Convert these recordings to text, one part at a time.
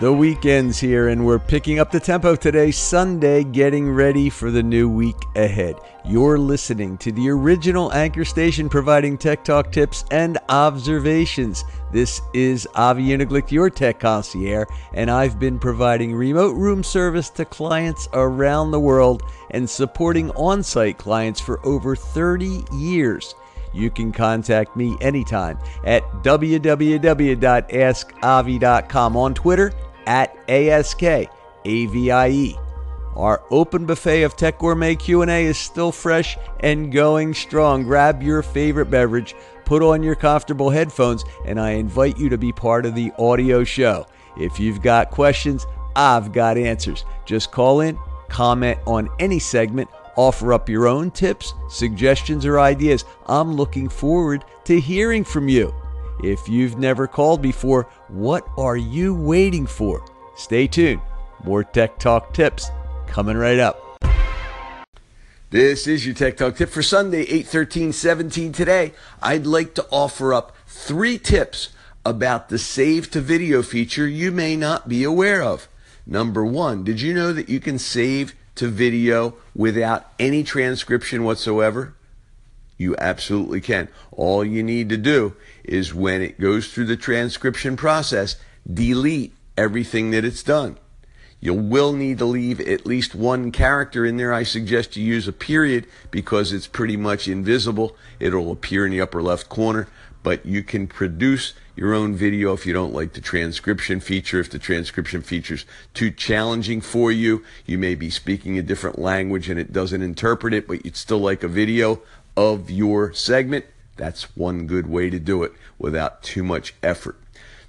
The weekend's here, and we're picking up the tempo today, Sunday, getting ready for the new week ahead. You're listening to the original anchor station providing tech talk tips and observations. This is Avi Uniglick, your tech concierge, and I've been providing remote room service to clients around the world and supporting on site clients for over 30 years. You can contact me anytime at www.askavi.com on Twitter at ASKAVIE. Our open buffet of Tech Gourmet Q&A is still fresh and going strong. Grab your favorite beverage, put on your comfortable headphones, and I invite you to be part of the audio show. If you've got questions, I've got answers. Just call in, comment on any segment, offer up your own tips, suggestions, or ideas. I'm looking forward to hearing from you. If you've never called before, what are you waiting for? Stay tuned. More Tech Talk tips coming right up. This is your Tech Talk tip for Sunday, 8 13 17. Today, I'd like to offer up three tips about the save to video feature you may not be aware of. Number one, did you know that you can save to video without any transcription whatsoever? You absolutely can. All you need to do is when it goes through the transcription process, delete everything that it's done. You will need to leave at least one character in there. I suggest you use a period because it's pretty much invisible. It'll appear in the upper left corner, but you can produce your own video if you don't like the transcription feature. If the transcription feature is too challenging for you, you may be speaking a different language and it doesn't interpret it, but you'd still like a video of your segment. That's one good way to do it without too much effort.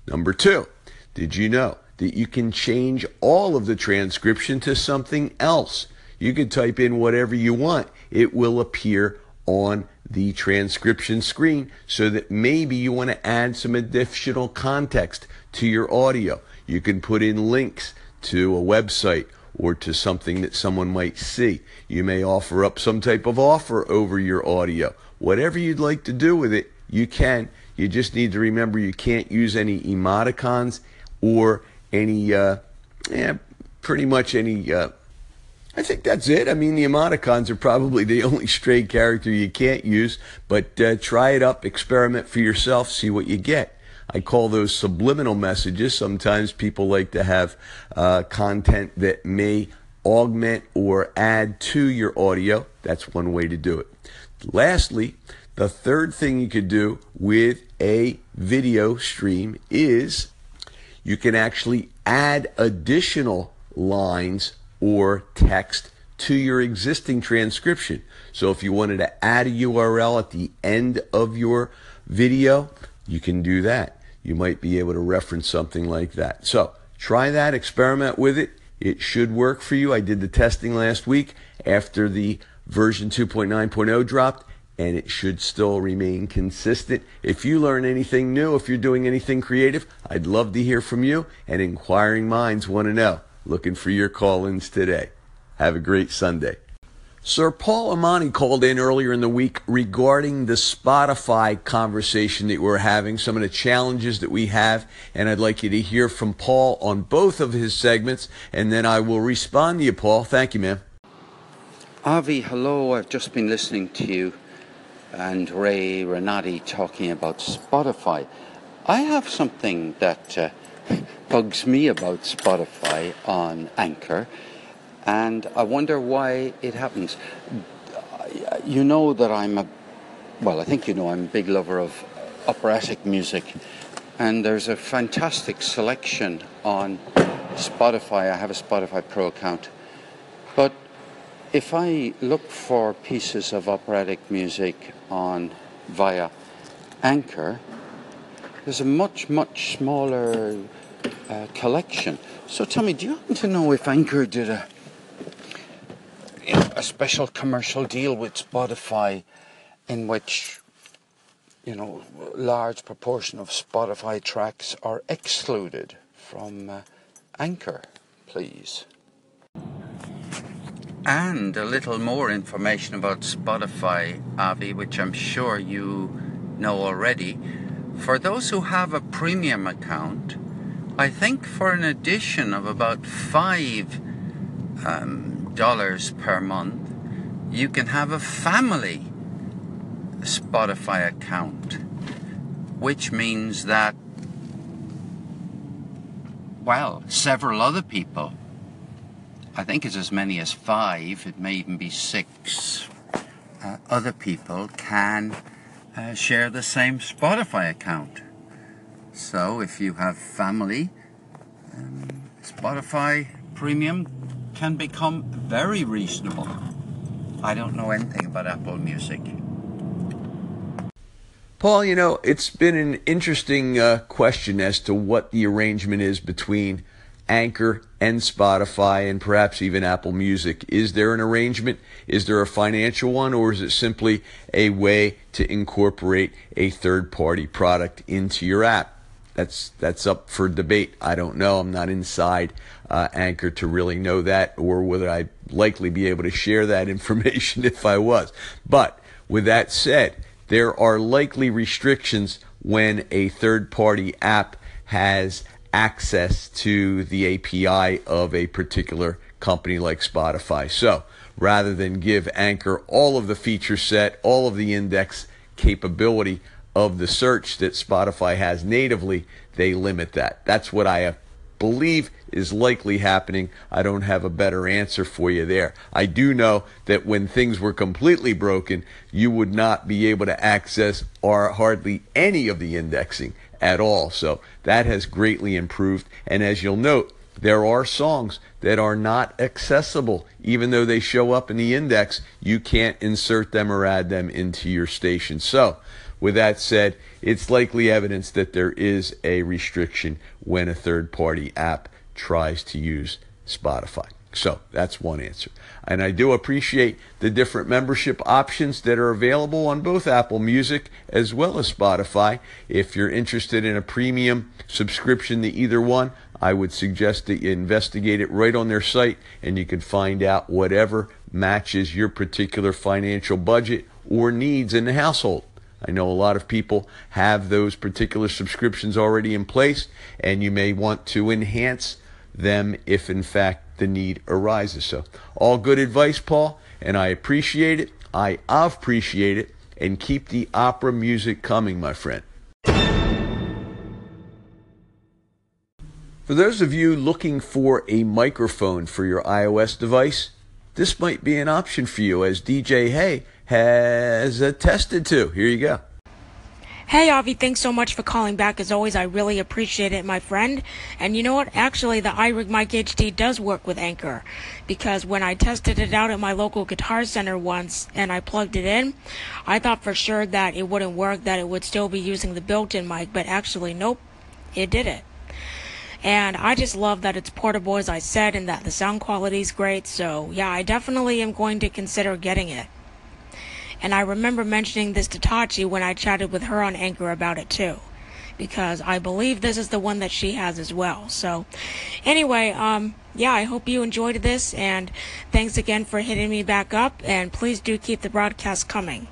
Number two, did you know that you can change all of the transcription to something else? You can type in whatever you want. It will appear on the transcription screen so that maybe you want to add some additional context to your audio. You can put in links to a website or to something that someone might see. You may offer up some type of offer over your audio. Whatever you'd like to do with it, you can. You just need to remember you can't use any emoticons or any, uh, yeah, pretty much any. Uh, I think that's it. I mean, the emoticons are probably the only stray character you can't use, but uh, try it up, experiment for yourself, see what you get. I call those subliminal messages. Sometimes people like to have uh, content that may augment or add to your audio. That's one way to do it. Lastly, the third thing you could do with a video stream is you can actually add additional lines or text to your existing transcription. So if you wanted to add a URL at the end of your video, you can do that. You might be able to reference something like that. So try that, experiment with it. It should work for you. I did the testing last week after the version 2.9.0 dropped and it should still remain consistent. If you learn anything new, if you're doing anything creative, I'd love to hear from you, and inquiring minds want to know. Looking for your call ins today. Have a great Sunday. Sir Paul Amani called in earlier in the week regarding the Spotify conversation that we're having, some of the challenges that we have, and I'd like you to hear from Paul on both of his segments, and then I will respond to you, Paul. Thank you, man. Avi, hello. I've just been listening to you and Ray Renati talking about Spotify. I have something that uh, bugs me about Spotify on Anchor, and I wonder why it happens. You know that I'm a, well, I think you know I'm a big lover of operatic music, and there's a fantastic selection on Spotify. I have a Spotify Pro account, but if I look for pieces of operatic music on via Anchor, there's a much, much smaller uh, collection. So tell me, do you happen to know if Anchor did a, a special commercial deal with Spotify in which, you know, large proportion of Spotify tracks are excluded from uh, Anchor, please? and a little more information about Spotify, Avi, which I'm sure you know already. For those who have a premium account, I think for an addition of about five um, dollars per month, you can have a family Spotify account, which means that, well, several other people, I think it's as many as five, it may even be six, uh, other people can uh, share the same Spotify account. So if you have family, um, Spotify Premium can become very reasonable. I don't know anything about Apple Music. Paul, you know, it's been an interesting uh, question as to what the arrangement is between Anchor and Spotify and perhaps even Apple Music. Is there an arrangement? Is there a financial one, or is it simply a way to incorporate a third party product into your app? That's that's up for debate. I don't know. I'm not inside uh, Anchor to really know that, or whether I'd likely be able to share that information if I was. But with that said, there are likely restrictions when a third party app has access to the API of a particular company like Spotify. So rather than give Anchor all of the feature set, all of the index capability of the search that Spotify has natively, they limit that. That's what I believe is likely happening. I don't have a better answer for you there. I do know that when things were completely broken, you would not be able to access or hardly any of the indexing at all. So that has greatly improved. And as you'll note, there are songs that are not accessible. Even though they show up in the index, you can't insert them or add them into your station. So, with that said, it's likely evidence that there is a restriction when a third party app tries to use Spotify. So that's one answer. And I do appreciate the different membership options that are available on both Apple Music as well as Spotify. If you're interested in a premium subscription to either one, I would suggest that you investigate it right on their site and you can find out whatever matches your particular financial budget or needs in the household. I know a lot of people have those particular subscriptions already in place, and you may want to enhance them if, in fact, the need arises. So, all good advice, Paul, and I appreciate it. I appreciate it, and keep the opera music coming, my friend. For those of you looking for a microphone for your iOS device, this might be an option for you as DJ Hey has attested to. Here you go. Hey, Avi, thanks so much for calling back. As always, I really appreciate it, my friend. And you know what? Actually, the iRig Mic HD does work with Anchor because when I tested it out at my local guitar center once and I plugged it in, I thought for sure that it wouldn't work, that it would still be using the built in mic, but actually, nope, it did it. And I just love that it's portable, as I said, and that the sound quality is great. So, yeah, I definitely am going to consider getting it. And I remember mentioning this to Tachi when I chatted with her on Anchor about it too. Because I believe this is the one that she has as well. So, anyway, um, yeah, I hope you enjoyed this, and thanks again for hitting me back up, and please do keep the broadcast coming.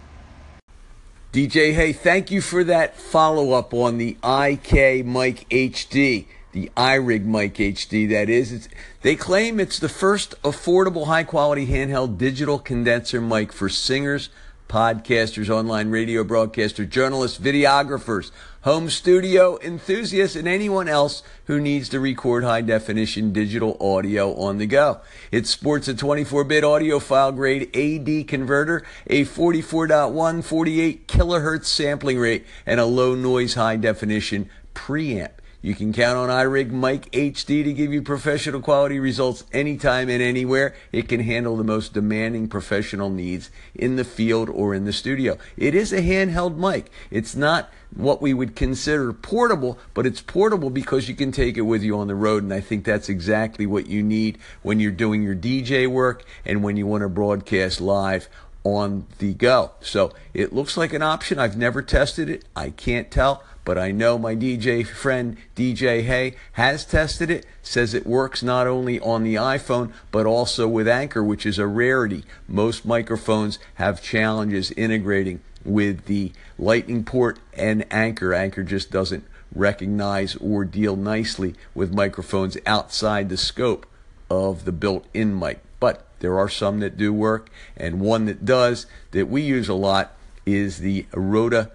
DJ, hey, thank you for that follow up on the IK Mic HD, the iRig Mic HD. That is, it's, they claim it's the first affordable, high quality handheld digital condenser mic for singers, podcasters, online radio broadcasters, journalists, videographers, home studio enthusiasts, and anyone else who needs to record high definition digital audio on the go. It sports a 24 bit audiophile grade AD converter, a 44.1 48 kilohertz sampling rate, and a low noise high definition preamp. You can count on iRig Mic HD to give you professional quality results anytime and anywhere. It can handle the most demanding professional needs in the field or in the studio. It is a handheld mic. It's not what we would consider portable, but it's portable because you can take it with you on the road. And I think that's exactly what you need when you're doing your DJ work and when you want to broadcast live on the go. So it looks like an option. I've never tested it. I can't tell but I know my DJ friend DJ Hay has tested it, says it works not only on the iPhone but also with Anchor, which is a rarity. Most microphones have challenges integrating with the Lightning port and Anchor. Anchor just doesn't recognize or deal nicely with microphones outside the scope of the built in mic. But there are some that do work, and one that does that we use a lot is the Rode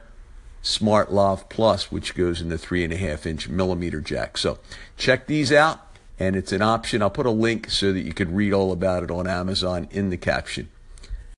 Smart Lav Plus, which goes in the three and a half inch millimeter jack. So check these out, and it's an option. I'll put a link so that you can read all about it on Amazon in the caption.